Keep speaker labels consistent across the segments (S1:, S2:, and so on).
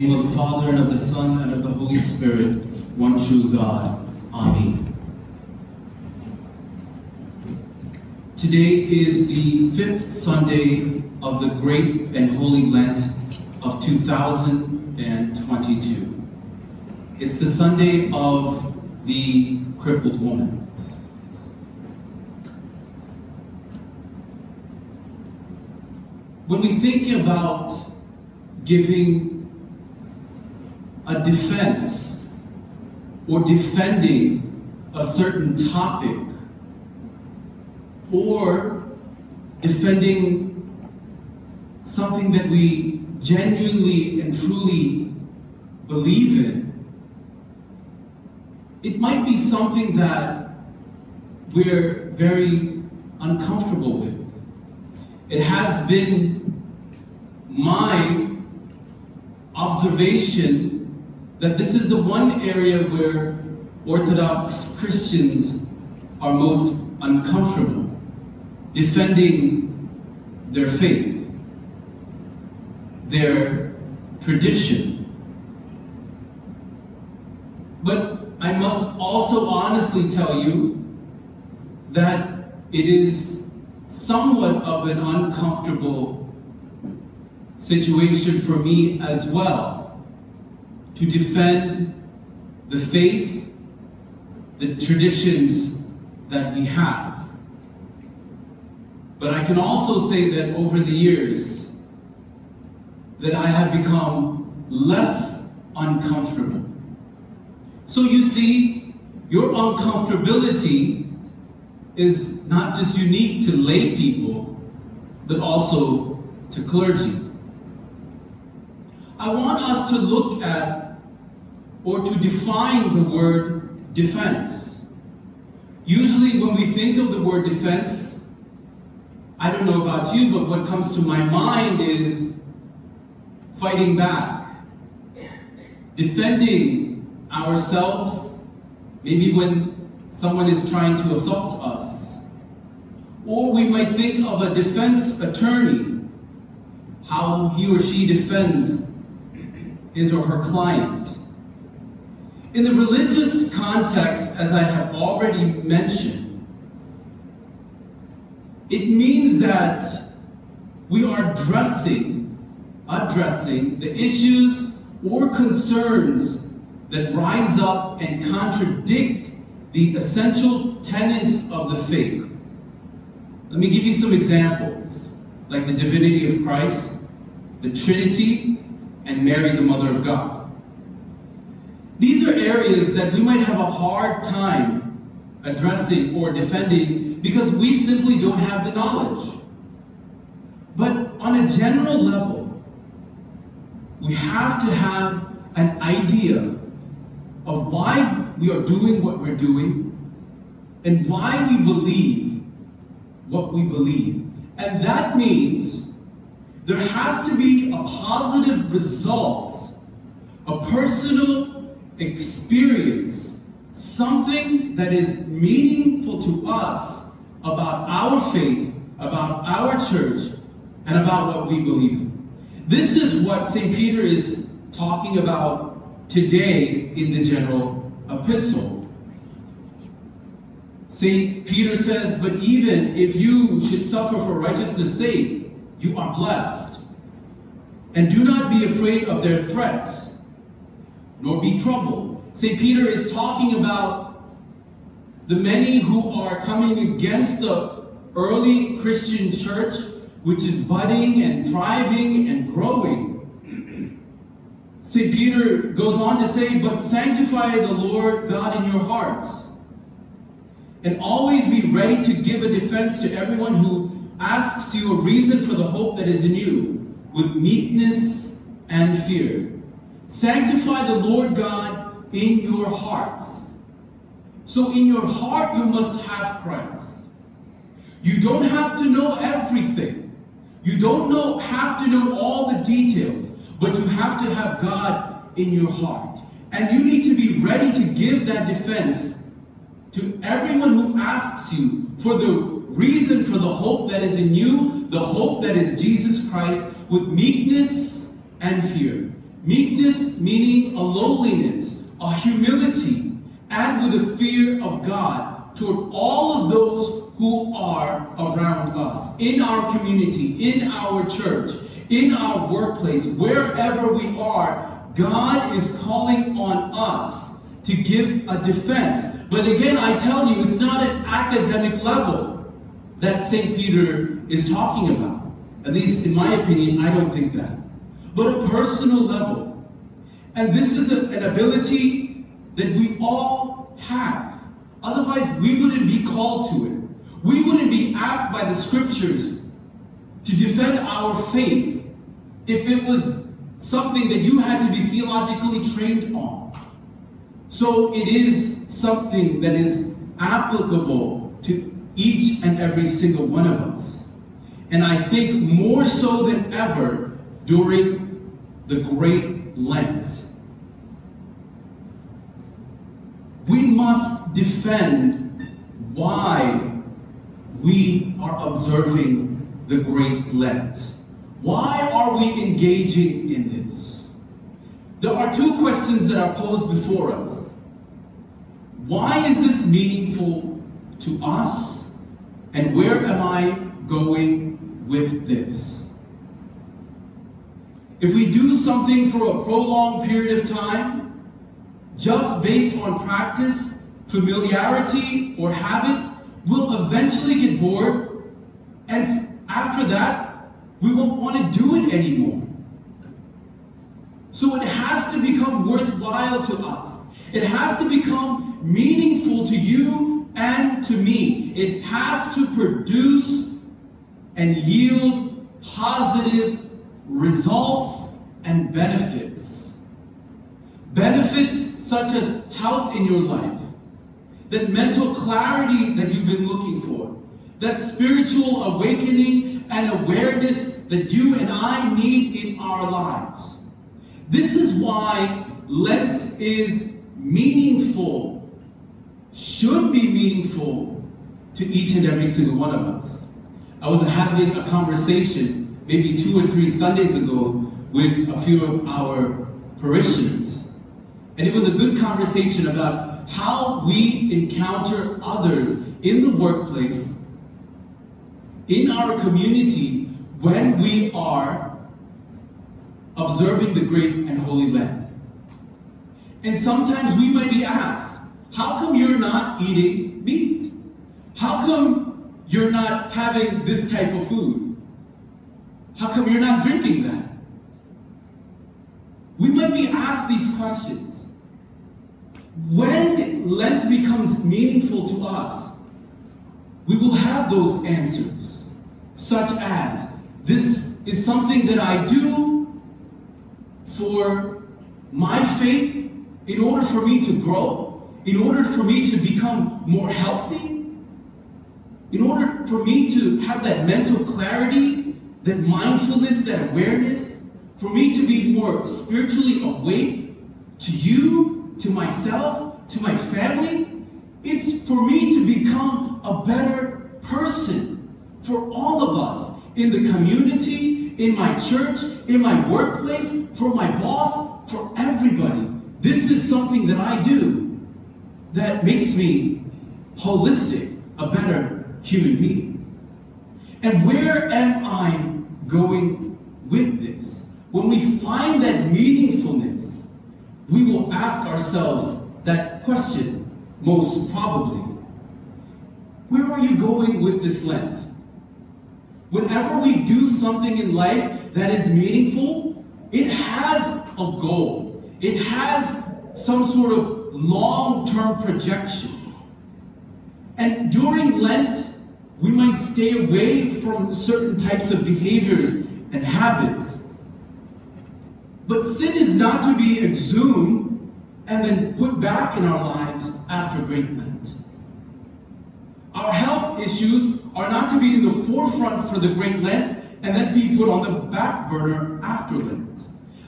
S1: name of the Father, and of the Son, and of the Holy Spirit, one true God. Amen. Today is the fifth Sunday of the Great and Holy Lent of 2022. It's the Sunday of the crippled woman. When we think about giving a defense or defending a certain topic or defending something that we genuinely and truly believe in, it might be something that we're very uncomfortable with. It has been my observation that this is the one area where Orthodox Christians are most uncomfortable defending their faith, their tradition. But I must also honestly tell you that it is somewhat of an uncomfortable situation for me as well to defend the faith, the traditions that we have. But I can also say that over the years that I have become less uncomfortable. So you see, your uncomfortability is not just unique to lay people, but also to clergy. I want us to look at or to define the word defense. Usually, when we think of the word defense, I don't know about you, but what comes to my mind is fighting back, defending ourselves, maybe when someone is trying to assault us. Or we might think of a defense attorney, how he or she defends his or her client. In the religious context, as I have already mentioned, it means that we are addressing, addressing the issues or concerns that rise up and contradict the essential tenets of the faith. Let me give you some examples, like the divinity of Christ, the Trinity, and Mary, the Mother of God. These are areas that we might have a hard time addressing or defending because we simply don't have the knowledge. But on a general level, we have to have an idea of why we are doing what we're doing and why we believe what we believe. And that means there has to be a positive result, a personal experience, something that is meaningful to us about our faith, about our church, and about what we believe in. This is what St. Peter is talking about today in the general epistle. St. Peter says, But even if you should suffer for righteousness' sake, you are blessed. And do not be afraid of their threats, nor be troubled. St. Peter is talking about the many who are coming against the early Christian church, which is budding and thriving and growing. St. Peter goes on to say, But sanctify the Lord God in your hearts, and always be ready to give a defense to everyone who asks you a reason for the hope that is in you, with meekness and fear. Sanctify the Lord God in your hearts. So, in your heart, you must have Christ. You don't have to know everything. You don't know, have to know all the details, but you have to have God in your heart. And you need to be ready to give that defense to everyone who asks you for the reason for the hope that is in you, the hope that is Jesus Christ, with meekness and fear. Meekness meaning a lowliness, a humility, and with a fear of God toward all of those who are around us, in our community, in our church, in our workplace, wherever we are. God is calling on us to give a defense. But again, I tell you, it's not an academic level that St. Peter is talking about. At least in my opinion, I don't think that. But a personal level. And this is a, an ability that we all have. Otherwise, we wouldn't be called to it. We wouldn't be asked by the scriptures to defend our faith if it was something that you had to be theologically trained on. So it is something that is applicable to each and every single one of us. And I think more so than ever during the Great Lent. We must defend why we are observing the Great Lent. Why are we engaging in this? There are two questions that are posed before us. Why is this meaningful to us? And where am I going with this? If we do something for a prolonged period of time, just based on practice, familiarity, or habit, we'll eventually get bored. And after that, we won't want to do it anymore. So it has to become worthwhile to us. It has to become meaningful to you and to me. It has to produce and yield positive results and benefits. Benefits such as health in your life, that mental clarity that you've been looking for, that spiritual awakening and awareness that you and I need in our lives. This is why Lent is meaningful, should be meaningful to each and every single one of us. I was having a conversation maybe two or three Sundays ago with a few of our parishioners. And it was a good conversation about how we encounter others in the workplace in our community when we are observing the great and holy Lent. And sometimes we might be asked, how come you're not eating meat? How come you're not having this type of food? How come you're not drinking that? We might be asked these questions. When Lent becomes meaningful to us, we will have those answers such as this is something that I do for my faith in order for me to grow, in order for me to become more healthy, in order for me to have that mental clarity, that mindfulness, that awareness, for me to be more spiritually awake to you, to myself, to my family. It's for me to become a better person for all of us in the community, in my church, in my workplace, for my boss, for everybody. This is something that I do that makes me holistic, a better human being. And where am I going with this? When we find that meaningfulness, we will ask ourselves that question most probably. Where are you going with this Lent? Whenever we do something in life that is meaningful, it has a goal. It has some sort of long-term projection. And during Lent, we might stay away from certain types of behaviors and habits. But sin is not to be exhumed and then put back in our lives after Great Lent. Our health issues are not to be in the forefront for the Great Lent and then be put on the back burner after Lent.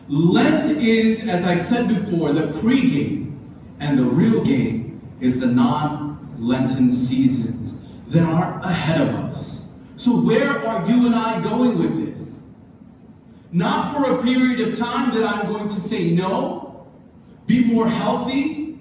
S1: Lent is, as I've said before, the pre-game, and the real game is the non-Lenten seasons that are ahead of us. So where are you and I going with this? Not for a period of time that I'm going to say no, be more healthy,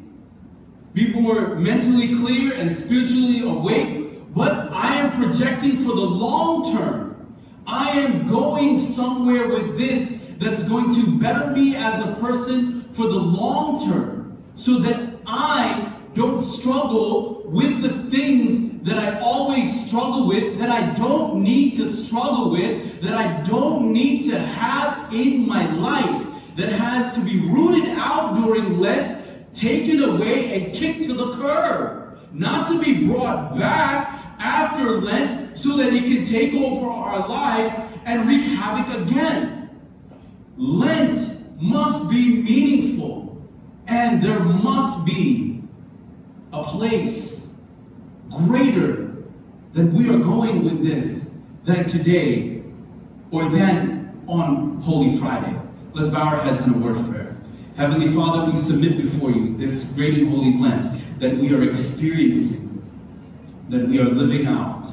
S1: be more mentally clear and spiritually awake, but I am projecting for the long term. I am going somewhere with this that's going to better me as a person for the long term so that I don't struggle with the things that I always struggle with, that I don't need to struggle with, that I don't need to have in my life, that has to be rooted out during Lent, taken away, and kicked to the curb. Not to be brought back after Lent so that it can take over our lives and wreak havoc again. Lent must be meaningful, and there must be a place greater than we are going with this than today or than on Holy Friday. Let's bow our heads in a word of prayer. Heavenly Father, we submit before you this great and holy Lent that we are experiencing, that we are living out.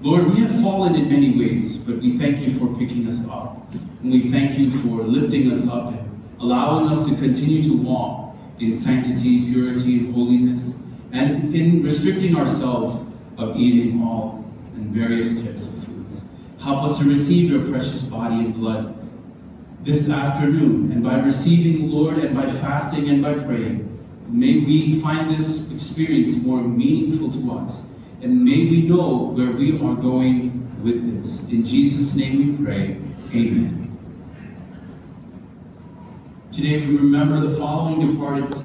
S1: Lord, we have fallen in many ways, but we thank you for picking us up. And we thank you for lifting us up and allowing us to continue to walk in sanctity, purity, holiness, and in restricting ourselves of eating all and various types of foods. Help us to receive your precious body and blood this afternoon. And by receiving, the Lord, and by fasting and by praying, may we find this experience more meaningful to us. And may we know where we are going with this. In Jesus' name we pray. Amen. Today we remember the following departed.